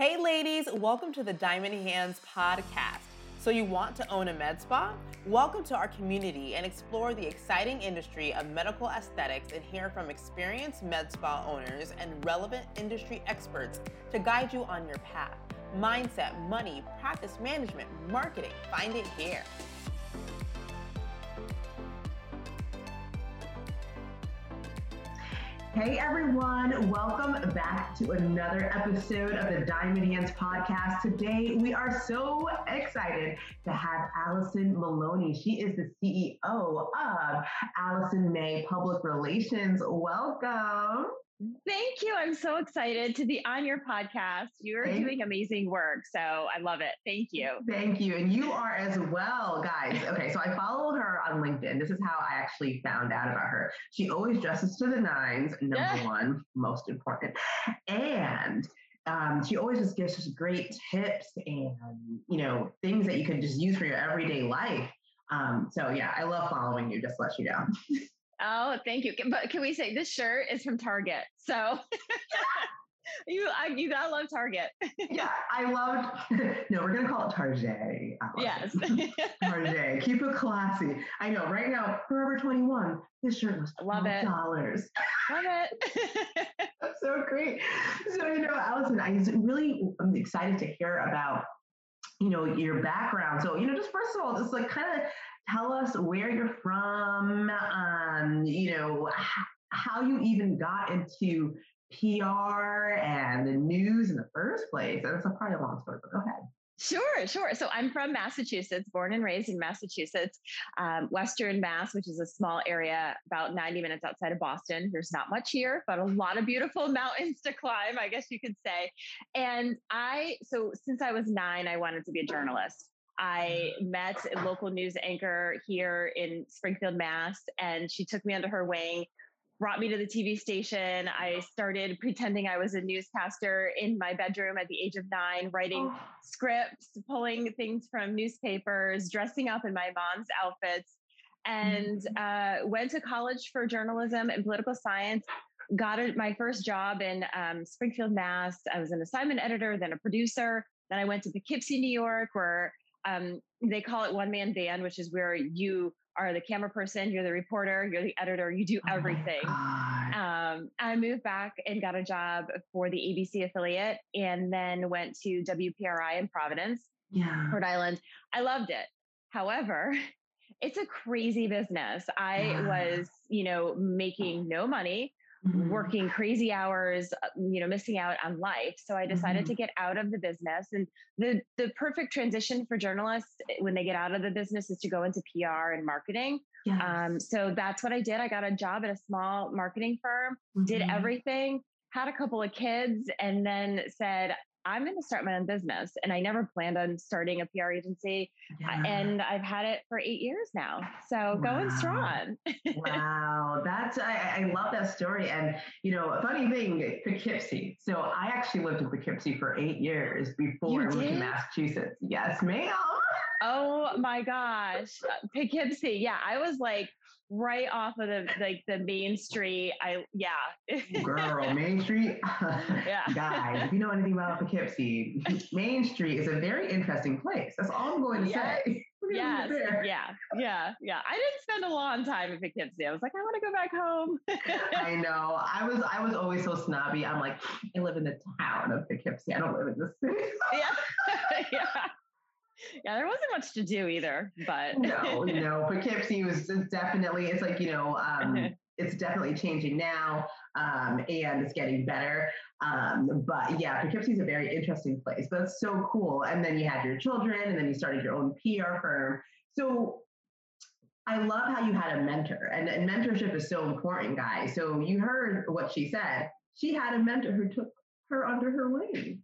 Hey, ladies, welcome to the Diamond Hands podcast. So, you want to own a med spa? Welcome to our community and explore the exciting industry of medical aesthetics and hear from experienced med spa owners and relevant industry experts to guide you on your path. Mindset, money, practice management, marketing. Find it here. Hey everyone, welcome back to another episode of the Diamond Hands podcast. Today we are so excited to have Allison Maloney. She is the CEO of Allison May Public Relations. Welcome. Thank you. I'm so excited to be on your podcast. You're Thank doing amazing work. So I love it. Thank you. Thank you. And you are as well, guys. Okay. So I follow her on LinkedIn. This is how I actually found out about her. She always dresses to the nines, number one, most important. And um, she always just gives us great tips and, you know, things that you can just use for your everyday life. Um, so yeah, I love following you, just let you know. Oh, thank you. But can we say this shirt is from Target? So you I, you gotta love Target. yeah, I loved. No, we're gonna call it Target. Yes, Target. Keep it classy. I know. Right now, Forever Twenty One. This shirt was love it. Dollars. Love it. That's so great. So you know, Allison, I was really I'm excited to hear about you know your background. So you know, just first of all, just like kind of tell us where you're from, um, you know, how you even got into PR and the news in the first place. That's a probably a long story, but go ahead. Sure, sure. So I'm from Massachusetts, born and raised in Massachusetts, um, Western Mass, which is a small area about 90 minutes outside of Boston. There's not much here, but a lot of beautiful mountains to climb, I guess you could say. And I, so since I was nine, I wanted to be a journalist. I met a local news anchor here in Springfield, Mass, and she took me under her wing, brought me to the TV station. I started pretending I was a newscaster in my bedroom at the age of nine, writing oh. scripts, pulling things from newspapers, dressing up in my mom's outfits, and mm-hmm. uh, went to college for journalism and political science. Got my first job in um, Springfield, Mass. I was an assignment editor, then a producer. Then I went to Poughkeepsie, New York, where um, they call it one man band, which is where you are the camera person, you're the reporter, you're the editor, you do oh everything. Oh um, I moved back and got a job for the ABC affiliate and then went to WPRI in Providence, yeah. Rhode Island. I loved it. However, it's a crazy business. I yeah. was, you know, making no money mm-hmm. working crazy hours, uh, you know, missing out on life. So I decided mm-hmm. to get out of the business. And the the perfect transition for journalists eh, when they get out of the business is to go into PR and marketing. Yes. Um, so that's what I did. I got a job at a small marketing firm, mm-hmm. did everything, had a couple of kids, and then said, I'm going to start my own business. And I never planned on starting a PR agency. Uh, yeah. And I've had it for eight years now. So wow. going strong. wow. That's, I, I, love that story. And, you know, funny thing, Poughkeepsie. So I actually lived in Poughkeepsie for eight years before I moved to Massachusetts. Yes, ma'am. Oh my gosh. Uh, Poughkeepsie. Yeah. I was like, right off of the like the main street. I yeah. Girl, Main Street. yeah. Guys, if you know anything about Poughkeepsie, Main Street is a very interesting place. That's all I'm going to yes. say. Yes. Yeah. Yeah. Yeah. I didn't spend a long time in Poughkeepsie. I was like, I want to go back home. I know. I was I was always so snobby. I'm like, I live in the town of Poughkeepsie. I don't live in the city. yeah. yeah yeah, there wasn't much to do either, but no, no. Poughkeepsie was definitely. It's like you know, um, it's definitely changing now, um, and it's getting better. Um, but yeah, Poughkeepsie is a very interesting place. That's so cool. And then you had your children, and then you started your own PR firm. So I love how you had a mentor, and, and mentorship is so important, guys. So you heard what she said. She had a mentor who took her under her wing.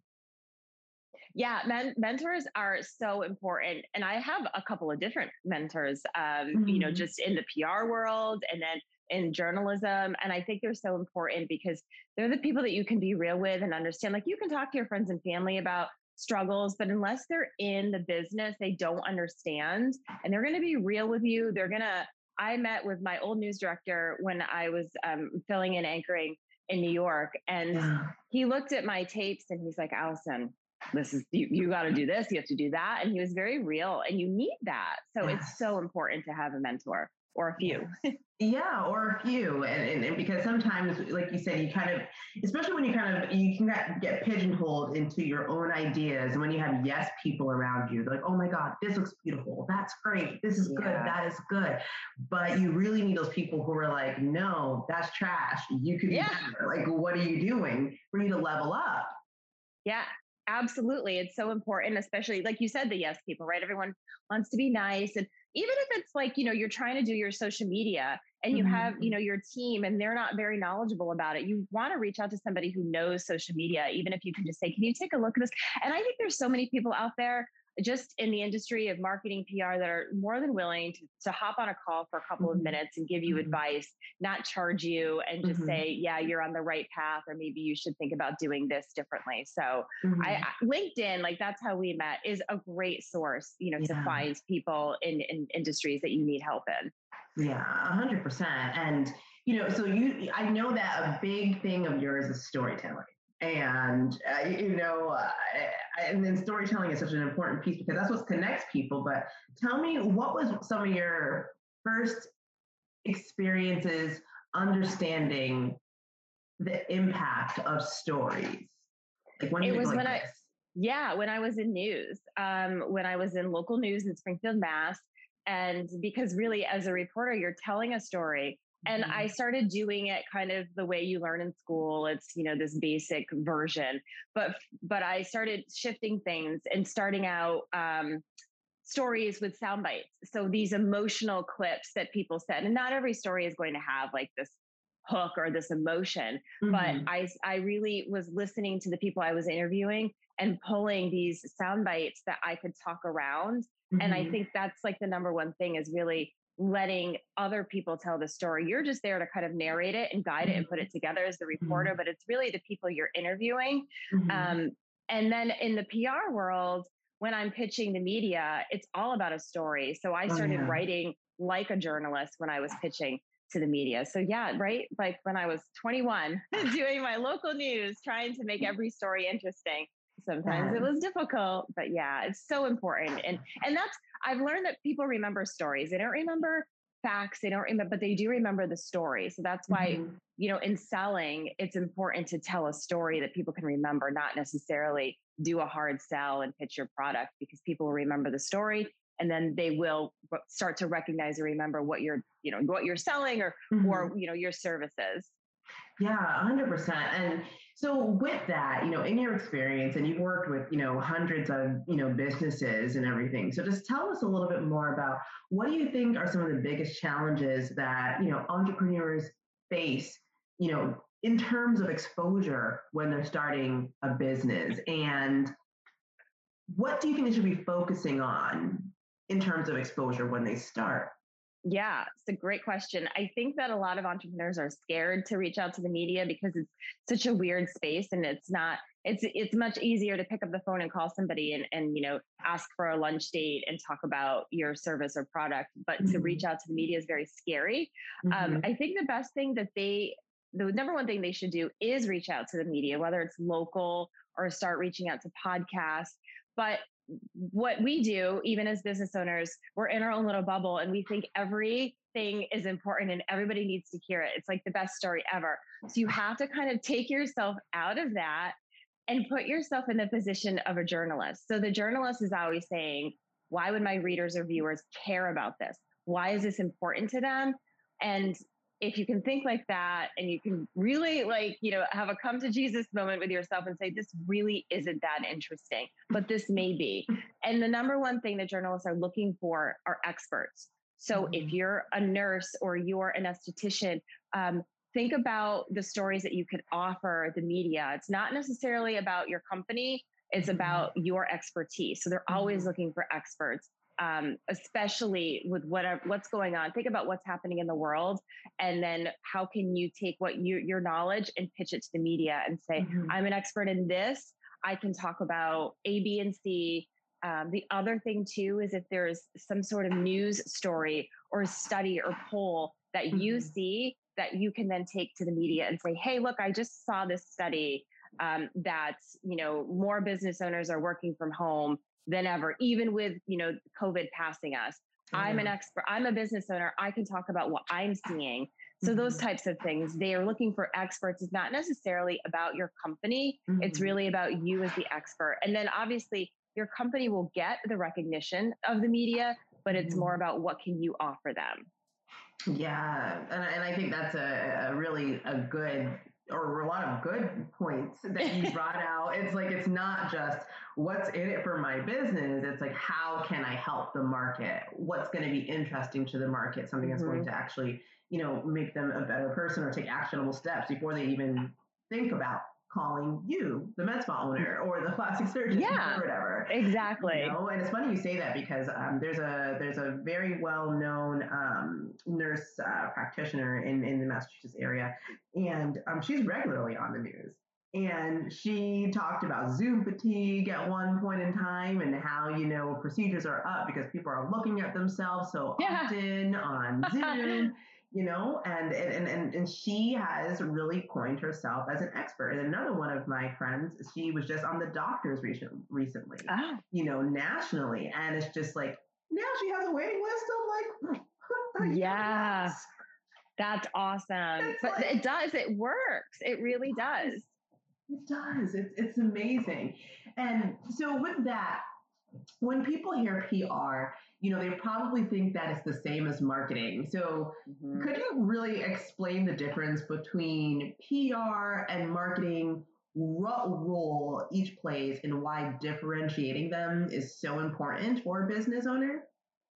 Yeah, men- mentors are so important. And I have a couple of different mentors, um, mm-hmm. you know, mm-hmm. just in the PR world and then in journalism. And I think they're so important because they're the people that you can be real with and understand. Like you can talk to your friends and family about struggles, but unless they're in the business, they don't understand. And they're going to be real with you. They're going to, I met with my old news director when I was um, filling and anchoring in New York. And he looked at my tapes and he's like, Allison, this is you, you got to do this you have to do that. And he was very real and you need that. So yes. it's so important to have a mentor or a few. Yeah or a few and, and, and, because sometimes like you said you kind of especially when you kind of you can get, get pigeonholed into your own ideas and when you have yes people around you they're like oh my god this looks beautiful. That's great. This is yeah. good that is good. But you really need those people who are like no that's trash. You could yeah. like what are you doing for you to level up? Yeah absolutely it's so important especially like you said the yes people right everyone wants to be nice and even if it's like you know you're trying to do your social media and you mm-hmm. have you know your team and they're not very knowledgeable about it you want to reach out to somebody who knows social media even if you can just say can you take a look at this and i think there's so many people out there just in the industry of marketing PR that are more than willing to, to hop on a call for a couple mm-hmm. of minutes and give you mm-hmm. advice, not charge you and just mm-hmm. say, yeah, you're on the right path, or maybe you should think about doing this differently. So I, mm-hmm. LinkedIn, like that's how we met, is a great source, you know, yeah. to find people in, in industries that you need help in. Yeah, hundred percent. And you know, so you, I know that a big thing of yours is storytelling and uh, you know uh, and then storytelling is such an important piece because that's what connects people. But tell me what was some of your first experiences understanding the impact of stories? Like when it was like when this? i yeah when i was in news. Um, when i was in local news in springfield mass. And because really as a reporter you're telling a story and mm-hmm. i started doing it kind of the way you learn in school it's you know this basic version but but i started shifting things and starting out um, stories with sound bites so these emotional clips that people said and not every story is going to have like this hook or this emotion mm-hmm. but i i really was listening to the people i was interviewing and pulling these sound bites that i could talk around mm-hmm. and i mm-hmm. think that's like the number one thing is really letting other people tell the story. You're just there to kind of narrate it and guide it and put it mm-hmm. together as the reporter, mm-hmm. but it's really the people you're interviewing. Mm-hmm. Um, and then in the PR world, when I'm pitching the media, it's all about a story. So I oh, started oh, yeah. writing like a journalist when I was pitching to the media. So yeah, right? Like when I was 21, doing my local news, trying to make every story interesting. Sometimes it was difficult, but yeah, it's so important. And and that's I've learned that people remember stories. They don't remember facts. They don't remember, but they do remember the story. So that's why, mm-hmm. you know, in selling, it's important to tell a story that people can remember, not necessarily do a hard sell and pitch your product because people will remember the story and then they will start to recognize or remember what you're, you know, what you're selling or, mm-hmm. or, you know, your services. Yeah, 100%. And so with that, you know, in your experience, and you've worked with, you know, hundreds of, you know, businesses and everything. So just tell us a little bit more about what do you think are some of the biggest challenges that, you know, entrepreneurs face, you know, in terms of exposure when they're starting a business and what do you think they should be focusing on in terms of exposure when they start? Yeah, it's a great question. I think that a lot of entrepreneurs are scared to reach out to the media because it's such a weird space and it's not it's it's much easier to pick up the phone and call somebody and and you know ask for a lunch date and talk about your service or product but mm-hmm. to reach out to the media is very scary um, mm-hmm. um, i think the best thing that they the number one thing they should do is reach out to the media whether it's local or start reaching out to podcasts but what we do, even as business owners, we're in our own little bubble and we think everything is important and everybody needs to hear it. It's like the best story ever. So you have to kind of take yourself out of that and put yourself in the position of a journalist. So the journalist is always saying, why would my readers or viewers care about this? Why is this important to them? And if you can think like that and you can really like you know have a come to jesus moment with yourself and say this really isn't that interesting but this may be and the number one thing that journalists are looking for are experts so mm-hmm. if you're a nurse or you're an esthetician um, think about the stories that you could offer the media it's not necessarily about your company it's mm-hmm. about your expertise so they're always mm-hmm. looking for experts um, especially with whatever what's going on. Think about what's happening in the world, and then how can you take what you, your knowledge and pitch it to the media and say, mm-hmm. "I'm an expert in this. I can talk about A, B, and C." Um, the other thing too is if there's some sort of news story or study or poll that mm-hmm. you see that you can then take to the media and say, "Hey, look, I just saw this study." um, that you know more business owners are working from home than ever, even with you know COVID passing us. Mm-hmm. I'm an expert. I'm a business owner. I can talk about what I'm seeing. So mm-hmm. those types of things, they are looking for experts. It's not necessarily about your company. Mm-hmm. It's really about you as the expert. And then obviously your company will get the recognition of the media, but it's more mm-hmm. about what can you offer them. Yeah, and, and I think that's a, a really a good or a lot of good points that you brought out. It's like it's not just what's in it for my business. It's like how can I help the market? What's going to be interesting to the market? Something that's mm-hmm. going to actually, you know, make them a better person or take actionable steps before they even think about calling you the med spa owner or the plastic surgeon yeah, or whatever. Exactly. You know? And it's funny you say that because um, there's a there's a very well known um, nurse uh, practitioner in in the Massachusetts area, and um, she's regularly on the news. And she talked about Zoom fatigue at one point in time and how, you know, procedures are up because people are looking at themselves so yeah. often on Zoom you know, and, and, and, and she has really coined herself as an expert. And another one of my friends, she was just on the doctors recent, recently, oh. you know, nationally. And it's just like, now she has a waiting list of like, yeah, that's awesome. It's but like, it does, it works. It really does. It does. It's, it's amazing. And so with that, when people hear PR, you know, they probably think that it's the same as marketing. So, mm-hmm. could you really explain the difference between PR and marketing? What role each plays and why differentiating them is so important for a business owner?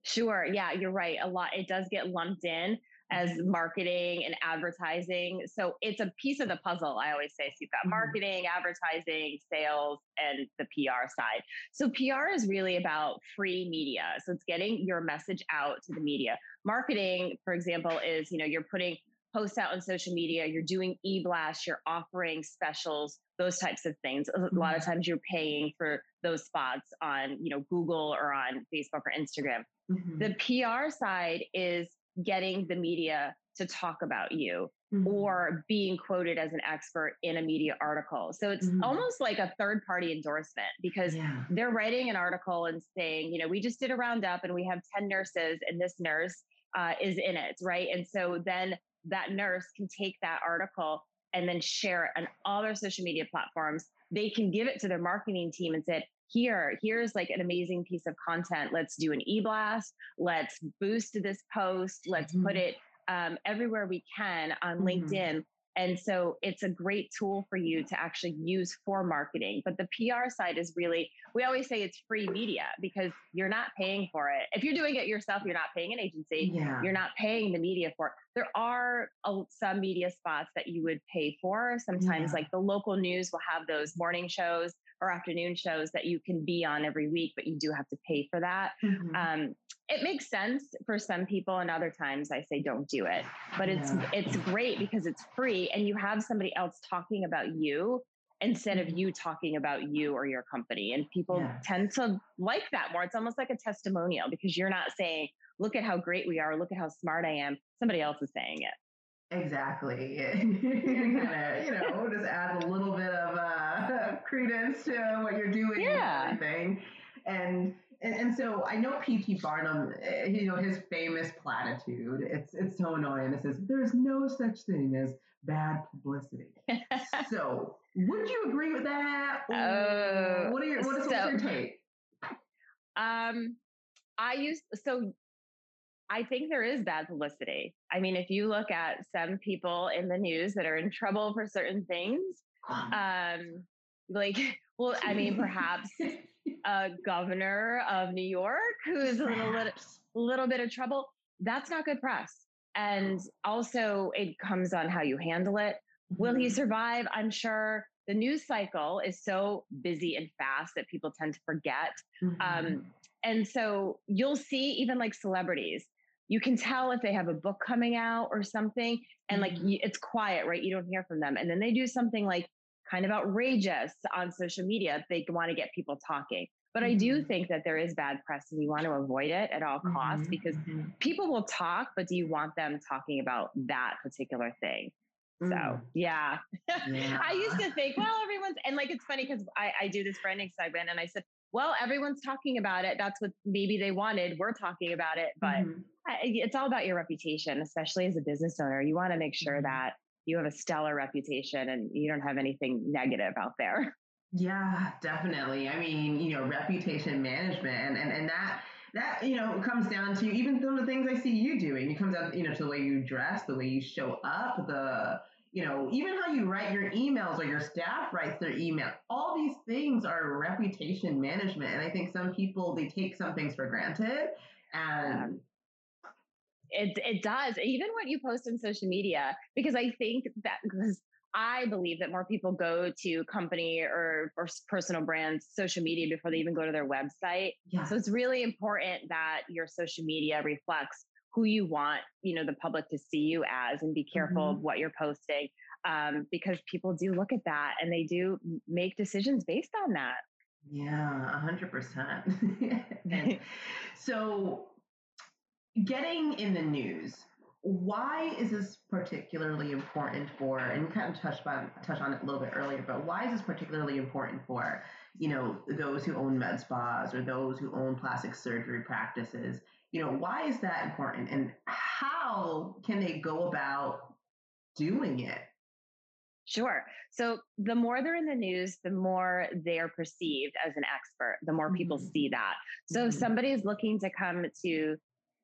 Sure. Yeah, you're right. A lot, it does get lumped in as marketing and advertising. So it's a piece of the puzzle, I always say. So you've got mm-hmm. marketing, advertising, sales, and the PR side. So PR is really about free media. So it's getting your message out to the media. Marketing, for example, is, you know, you're putting posts out on social media, you're doing e-blasts, you're offering specials, those types of things. A lot of mm-hmm. times you're paying for those spots on, you know, Google or on Facebook or Instagram. Mm-hmm. The PR side is getting the media to talk about you mm-hmm. or being quoted as an expert in a media article. So it's mm-hmm. almost like a third party endorsement because yeah. they're writing an article and saying, you know, we just did a roundup and we have 10 nurses and this nurse uh, is in it, right? And so then that nurse can take that article and then share it on all their social media platforms. They can give it to their marketing team and say, here, here's like an amazing piece of content. Let's do an e-blast. Let's boost this post. Let's mm-hmm. put it um, everywhere we can on mm-hmm. LinkedIn. And so it's a great tool for you to actually use for marketing. But the PR side is really, we always say it's free media because you're not paying for it. If you're doing it yourself, you're not paying an agency, yeah. you're not paying the media for it. There are some media spots that you would pay for. Sometimes, yeah. like the local news will have those morning shows or afternoon shows that you can be on every week, but you do have to pay for that. Mm-hmm. Um, it makes sense for some people, and other times I say don't do it. But it's yeah. it's great because it's free, and you have somebody else talking about you instead of mm-hmm. you talking about you or your company. And people yeah. tend to like that more. It's almost like a testimonial because you're not saying, "Look at how great we are. Look at how smart I am." Somebody else is saying it. Exactly. kind of, you know, just adds a little bit of uh, credence to what you're doing yeah. and everything. And, and and so I know P.T. Barnum, eh, you know, his famous platitude. It's it's so annoying. It says there's no such thing as bad publicity. so, would you agree with that? Uh, what are your what is so, your take? Um, I used so I think there is bad publicity. I mean, if you look at some people in the news that are in trouble for certain things, um, like, well, I mean, perhaps a governor of New York who's a little, little, little bit of trouble, that's not good press. And also, it comes on how you handle it. Will he mm-hmm. survive? I'm sure the news cycle is so busy and fast that people tend to forget. Um, mm-hmm. Um, and so you'll see even like celebrities you can tell if they have a book coming out or something and like mm-hmm. it's quiet right you don't hear from them and then they do something like kind of outrageous on social media they want to get people talking but mm-hmm. i do mm-hmm. think that there is bad press and you want to avoid it at all costs mm-hmm. because mm-hmm. people will talk but do you want them talking about that particular thing So mm. yeah. yeah. I used to think, well, everyone's and like it's funny because I, I do this branding segment and I said, well, everyone's talking about it. That's what maybe they wanted. We're talking about it, but mm-hmm. It's all about your reputation, especially as a business owner. You want to make sure mm-hmm. that you have a stellar reputation and you don't have anything negative out there. Yeah, definitely. I mean, you know, reputation management and, and, and that that you know comes down to even some of the things I see you doing. It comes down, you know, to the way you dress, the way you show up, the you know, even how you write your emails or your staff writes their email. All these things are reputation management, and I think some people they take some things for granted, and it it does. Even what you post on social media, because I think that because I believe that more people go to company or, or personal brands social media before they even go to their website. Yeah. So it's really important that your social media reflects who you want, you know, the public to see you as and be careful mm-hmm. of what you're posting. Um, because people do look at that and they do make decisions based on that. Yeah, a hundred percent. So getting in the news, why is this particularly important for and you kind of touched on touched on it a little bit earlier but why is this particularly important for you know those who own med spas or those who own plastic surgery practices you know why is that important and how can they go about doing it Sure. So the more they're in the news, the more they are perceived as an expert, the more people mm-hmm. see that. So mm-hmm. if somebody is looking to come to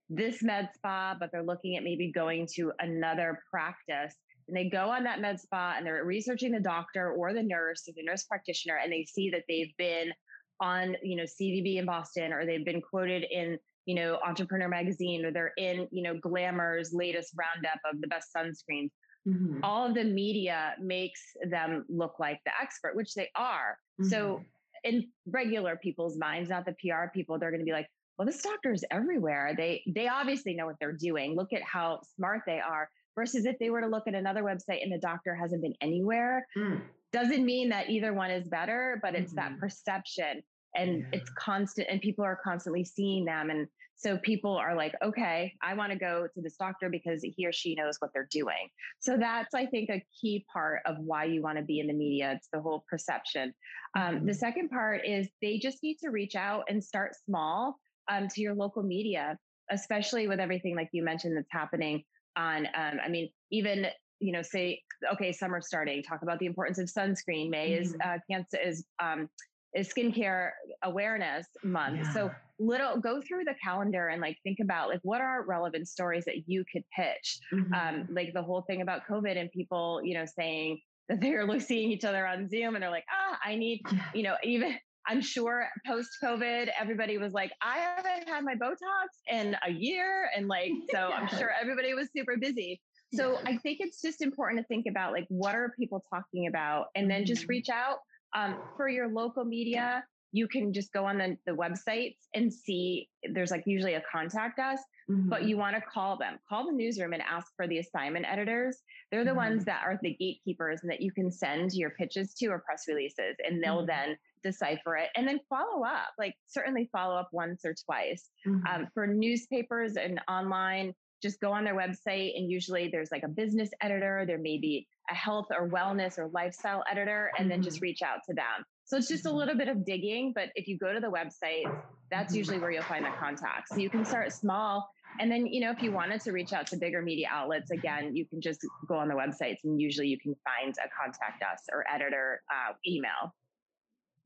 this med spa, but they're looking at maybe going to another practice. And they go on that med spa and they're researching the doctor or the nurse or the nurse practitioner, and they see that they've been on, you know, CVB in Boston or they've been quoted in, you know, Entrepreneur Magazine or they're in, you know, Glamour's latest roundup of the best sunscreens. Mm-hmm. All of the media makes them look like the expert, which they are. Mm-hmm. So in regular people's minds, not the PR people, they're going to be like, well, this doctor is everywhere. They they obviously know what they're doing. Look at how smart they are. Versus if they were to look at another website and the doctor hasn't been anywhere, mm. doesn't mean that either one is better, but it's mm-hmm. that perception and yeah. it's constant and people are constantly seeing them and so people are like okay i want to go to this doctor because he or she knows what they're doing so that's i think a key part of why you want to be in the media it's the whole perception um, mm-hmm. the second part is they just need to reach out and start small um, to your local media, especially with everything like you mentioned that's happening on. Um, I mean, even you know, say okay, summer starting. Talk about the importance of sunscreen. May mm-hmm. is uh, cancer is um, is skincare awareness month. Yeah. So little go through the calendar and like think about like what are relevant stories that you could pitch. Mm-hmm. Um, like the whole thing about COVID and people, you know, saying that they're seeing each other on Zoom and they're like, ah, I need, you know, even I'm sure post COVID, everybody was like, I haven't had my Botox in a year. And like, so I'm sure everybody was super busy. So I think it's just important to think about like, what are people talking about? And then just mm-hmm. reach out um, for your local media. You can just go on the, the websites and see there's like usually a contact us, mm-hmm. but you want to call them, call the newsroom and ask for the assignment editors. They're the mm-hmm. ones that are the gatekeepers and that you can send your pitches to or press releases, and they'll mm-hmm. then decipher it and then follow up like certainly follow up once or twice mm-hmm. um, for newspapers and online just go on their website and usually there's like a business editor there may be a health or wellness or lifestyle editor and mm-hmm. then just mm-hmm. reach out to them so it's just a mm-hmm. little bit of digging but if you go to the website that's mm-hmm. usually where you'll find the contacts so you can start small and then you know if you wanted to reach out to bigger media outlets again you can just go on the websites and usually you can find a contact us or editor uh, email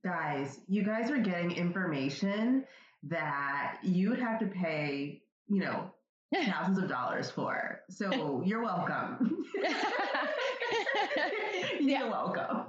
guys, you guys are getting information that you would have to pay, you know, thousands of dollars for. So you're welcome. you're welcome.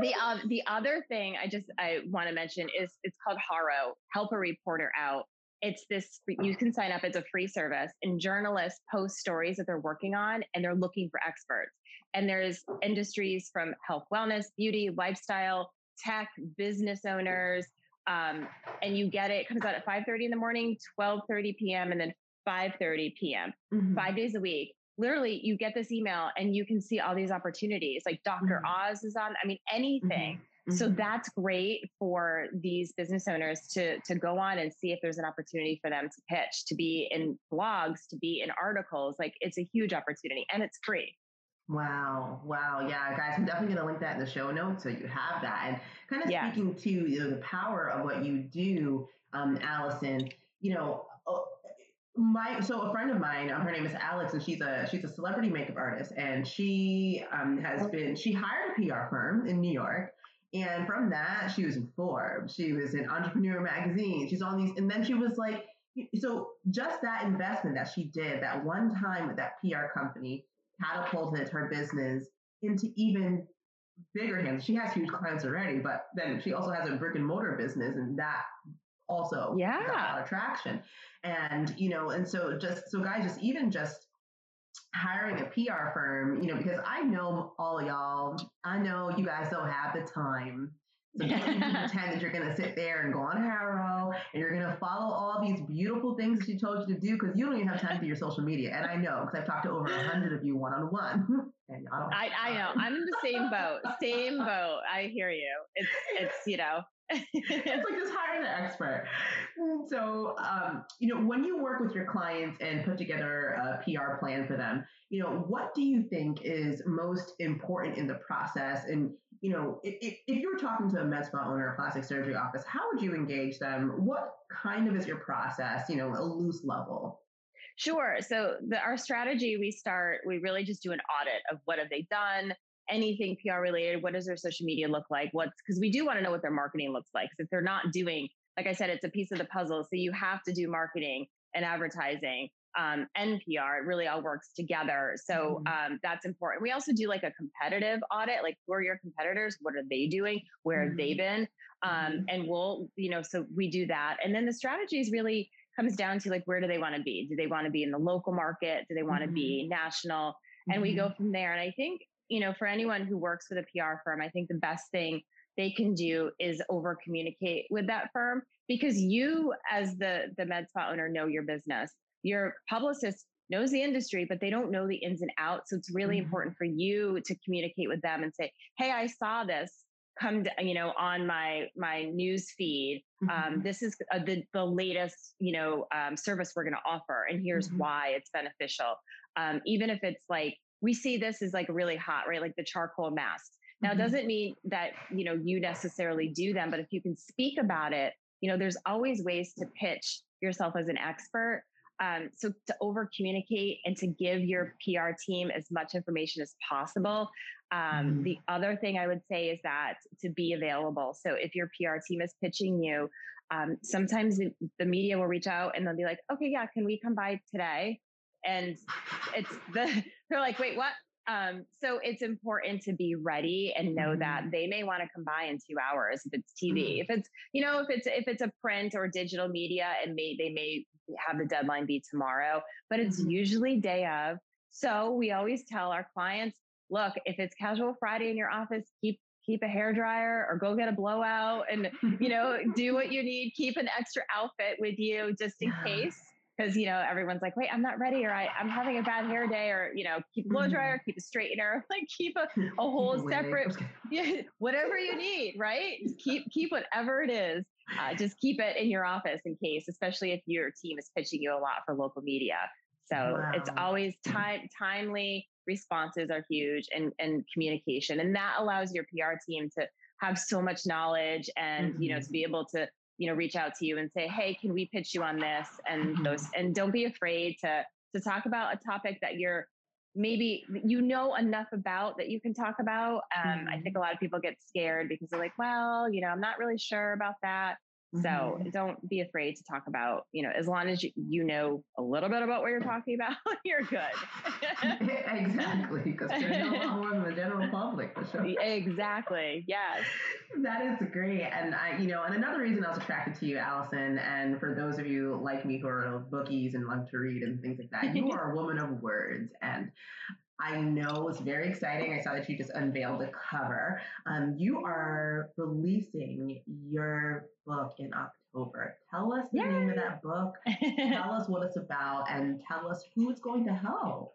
the uh, the other thing I just I want to mention is it's called HARO. Help a reporter out. It's this you can sign up. It's a free service, and journalists post stories that they're working on, and they're looking for experts. And there's industries from health, wellness, beauty, lifestyle, tech, business owners. Um, and you get it, it comes out at 5.30 in the morning, 12.30 p.m., and then 5.30 p.m., mm-hmm. five days a week. Literally, you get this email and you can see all these opportunities. Like Dr. Mm-hmm. Oz is on, I mean, anything. Mm-hmm. So mm-hmm. that's great for these business owners to to go on and see if there's an opportunity for them to pitch, to be in blogs, to be in articles. Like it's a huge opportunity and it's free. Wow. Wow. Yeah, guys, I'm definitely going to link that in the show notes so you have that. And kind of yeah. speaking to you know, the power of what you do, um, Allison, you know, uh, my so a friend of mine, um, her name is Alex, and she's a she's a celebrity makeup artist, and she um, has been she hired a PR firm in New York, and from that she was in Forbes, she was in Entrepreneur magazine, she's on these, and then she was like, so just that investment that she did that one time with that PR company catapulted her business into even bigger hands. She has huge clients already, but then she also has a brick and mortar business, and that also yeah got a lot of traction. And you know, and so just so guys, just even just hiring a PR firm, you know, because I know all y'all, I know you guys don't have the time pretend that you're going to sit there and go on HARO and you're going to follow all these beautiful things that she told you to do because you don't even have time to do your social media. And I know because I've talked to over a hundred of you one on one. And y'all I, I know. I'm in the same boat. Same boat. I hear you. It's it's you know. it's like just hiring an expert. So, um, you know, when you work with your clients and put together a PR plan for them, you know, what do you think is most important in the process? And you know, if, if you were talking to a med spa owner, a plastic surgery office, how would you engage them? What kind of is your process? You know, a loose level. Sure. So the, our strategy, we start, we really just do an audit of what have they done, anything PR related. What does their social media look like? What's because we do want to know what their marketing looks like. Because if they're not doing, like I said, it's a piece of the puzzle. So you have to do marketing and advertising um, and PR. It really all works together. So mm-hmm. um, that's important. We also do like a competitive audit, like who are your competitors? What are they doing? Where have they mm-hmm. been? Um, mm-hmm. and we'll, you know, so we do that. And then the strategies really comes down to like, where do they want to be? Do they want to be in the local market? Do they want to be national? And we go from there. And I think, you know, for anyone who works with a PR firm, I think the best thing they can do is over communicate with that firm because you as the the med spa owner know your business your publicist knows the industry, but they don't know the ins and outs. So it's really mm-hmm. important for you to communicate with them and say, "Hey, I saw this come, to, you know, on my my news feed. Um, mm-hmm. Um, this is uh, the the latest, you know, um, service we're going to offer, and here's mm-hmm. why it's beneficial. Um, even if it's like we see this is like really hot, right? Like the charcoal masks. Now, it mm-hmm. doesn't mean that you know you necessarily do them, but if you can speak about it, you know, there's always ways to pitch yourself as an expert um, so to over communicate and to give your PR team as much information as possible. Um, mm. The other thing I would say is that to be available. So if your PR team is pitching you, um, sometimes the media will reach out and they'll be like, okay, yeah, can we come by today? And it's the, they're like, wait, what? Um, so it's important to be ready and know mm-hmm. that they may want to come by in two hours if it's TV. Mm-hmm. If it's, you know, if it's if it's a print or digital media, and may they may have the deadline be tomorrow, but it's mm-hmm. usually day of. So we always tell our clients, look, if it's casual Friday in your office, keep keep a hair dryer or go get a blowout and you know do what you need keep an extra outfit with you just in case because you know everyone's like wait i'm not ready or I, i'm having a bad hair day or you know keep a blow dryer mm-hmm. keep a straightener like keep a, a whole separate yeah, whatever you need right keep keep whatever it is uh, just keep it in your office in case especially if your team is pitching you a lot for local media so wow. it's always time timely responses are huge and and communication and that allows your pr team to have so much knowledge and mm-hmm. you know to mm-hmm. be able to you know reach out to you and say hey can we pitch you on this and mm-hmm. those and don't be afraid to to talk about a topic that you're maybe you know enough about that you can talk about um, mm-hmm. i think a lot of people get scared because they're like well you know i'm not really sure about that so mm-hmm. don't be afraid to talk about, you know, as long as you, you know a little bit about what you're talking about, you're good. exactly. Because you're no more than the general public for sure. Exactly. Yes. That is great. And I, you know, and another reason I was attracted to you, Allison, and for those of you like me who are bookies and love to read and things like that, you are a woman of words. And I know it's very exciting. I saw that you just unveiled the cover. Um, you are releasing your book in October. Tell us the Yay. name of that book. tell us what it's about, and tell us who it's going to help.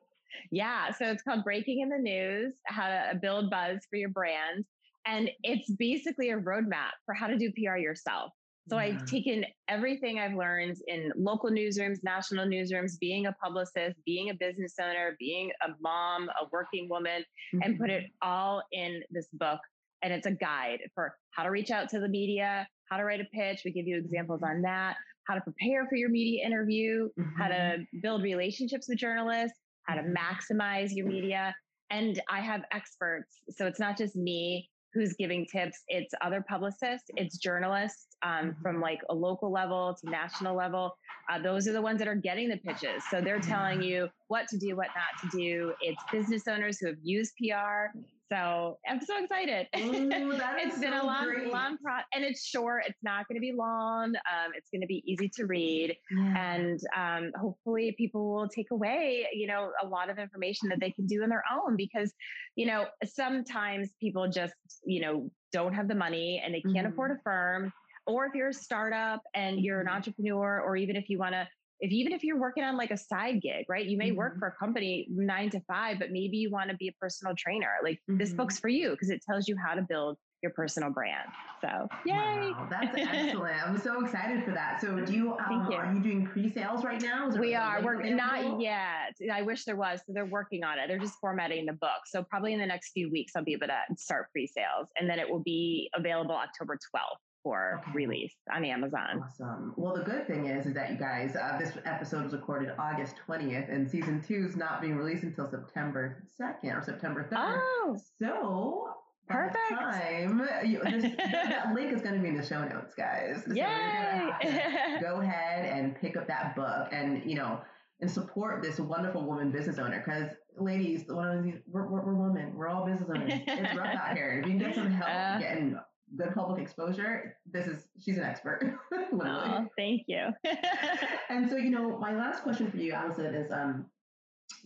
Yeah, so it's called Breaking in the News: How to Build Buzz for Your Brand, and it's basically a roadmap for how to do PR yourself. So yeah. I've taken everything I've learned in local newsrooms, national newsrooms, being a publicist, being a business owner, being a mom, a working woman, mm-hmm. and put it mm-hmm. all in this book. And it's a guide for how to reach out to the media, how to write a pitch. We give you examples on that, how to prepare for your media interview, mm-hmm. how to mm-hmm. build relationships with journalists, how to mm-hmm. maximize your media. And I have experts. So it's not just me who's giving tips. It's other publicists, it's journalists um, mm-hmm. from like a local level to national level. Uh, those are the ones that are getting the pitches. So they're telling you what to do, what not to do. It's business owners who have used PR. So I'm so excited. Ooh, it's been so a long, great. long process, and it's short. It's not going to be long. Um, it's going to be easy to read, yeah. and um, hopefully, people will take away, you know, a lot of information that they can do on their own. Because, you know, sometimes people just, you know, don't have the money and they can't mm-hmm. afford a firm or if you're a startup and you're an mm-hmm. entrepreneur, or even if you want to, if even if you're working on like a side gig, right? You may mm-hmm. work for a company nine to five, but maybe you want to be a personal trainer. Like mm-hmm. this book's for you because it tells you how to build your personal brand. So, yay! Wow, that's excellent. I'm so excited for that. So, do you, um, you. are you doing pre-sales right now? We are. We're not yet. I wish there was. So they're working on it. They're just formatting the book. So probably in the next few weeks, I'll be able to start pre-sales, and then it will be available October 12th for okay. release on Amazon. Awesome. Well, the good thing is, is that you guys, uh, this episode was recorded August 20th, and season two is not being released until September 2nd or September 3rd. Oh, so perfect time. You, that link is going to be in the show notes, guys. So Yay! go ahead and pick up that book, and you know. And support this wonderful woman business owner because, ladies, one of these we're, we're, we're women, we're all business owners. It's rough out here. If you can get some help uh, getting good public exposure, this is she's an expert. oh, thank you. and so, you know, my last question for you, Allison, is um,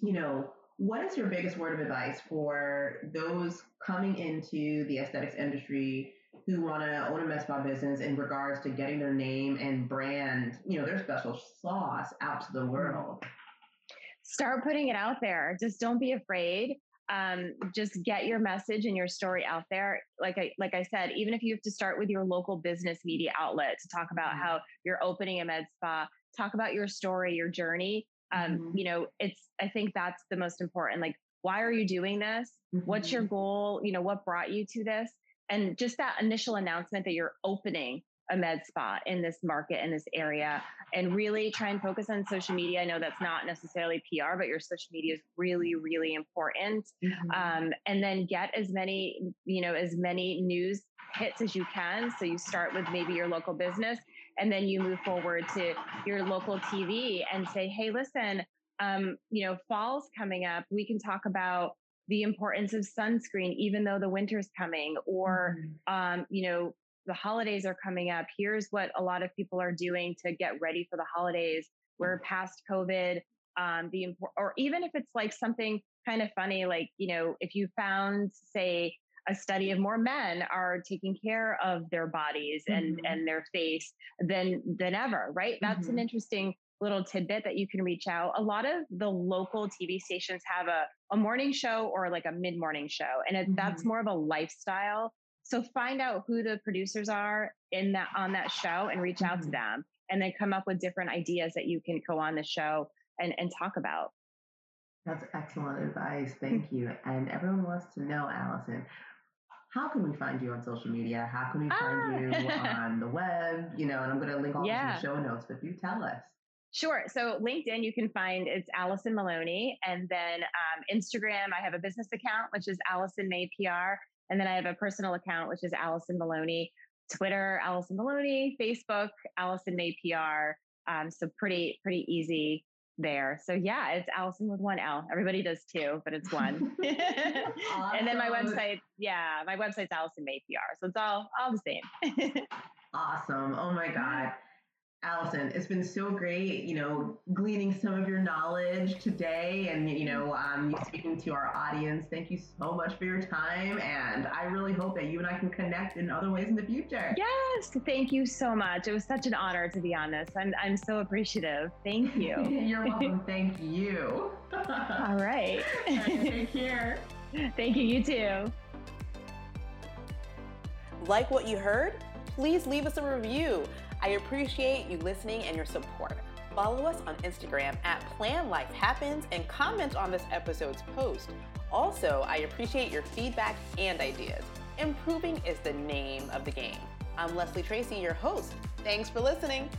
you know, what is your biggest word of advice for those coming into the aesthetics industry who want to own a med spa business in regards to getting their name and brand, you know, their special sauce out to the world? Start putting it out there. Just don't be afraid um, just get your message and your story out there. Like I like I said, even if you have to start with your local business media outlet to talk about mm-hmm. how you're opening a med spa, talk about your story, your journey. Um, mm-hmm. You know, it's I think that's the most important. Like, why are you doing this? Mm-hmm. What's your goal? You know, what brought you to this? And just that initial announcement that you're opening a med spa in this market in this area and really try and focus on social media i know that's not necessarily pr but your social media is really really important mm-hmm. um, and then get as many you know as many news hits as you can so you start with maybe your local business and then you move forward to your local tv and say hey listen um, you know fall's coming up we can talk about the importance of sunscreen even though the winter's coming or mm-hmm. um, you know the holidays are coming up. Here's what a lot of people are doing to get ready for the holidays. We're past COVID. Um, the or even if it's like something kind of funny, like you know, if you found, say, a study of more men are taking care of their bodies and mm-hmm. and their face than than ever, right? That's mm-hmm. an interesting little tidbit that you can reach out. A lot of the local TV stations have a, a morning show or like a mid morning show, and it, mm-hmm. that's more of a lifestyle so find out who the producers are in that on that show and reach out mm-hmm. to them and then come up with different ideas that you can go on the show and, and talk about. That's excellent advice. Thank you. And everyone wants to know, Allison, how can we find you on social media? How can we find ah. you on the web? You know, and I'm going to link all yeah. this in the show notes, but you tell us. Sure. So LinkedIn, you can find it's Allison Maloney, and then um, Instagram, I have a business account which is Allison May PR, and then I have a personal account, which is Allison Maloney. Twitter, Allison Maloney. Facebook, Allison May PR. Um, so pretty, pretty easy there. So yeah, it's Allison with one L. Everybody does two, but it's one. awesome. And then my website, yeah, my website's Allison May PR. So it's all all the same. awesome. Oh my God. Allison, it's been so great, you know, gleaning some of your knowledge today and, you know, um, speaking to our audience. Thank you so much for your time. And I really hope that you and I can connect in other ways in the future. Yes. Thank you so much. It was such an honor, to be honest. I'm, I'm so appreciative. Thank you. You're welcome. Thank you. All right. All right. Take care. Thank you. You too. Like what you heard? please leave us a review. I appreciate you listening and your support. Follow us on Instagram at Plan Life Happens and comment on this episode's post. Also, I appreciate your feedback and ideas. Improving is the name of the game. I'm Leslie Tracy, your host. Thanks for listening.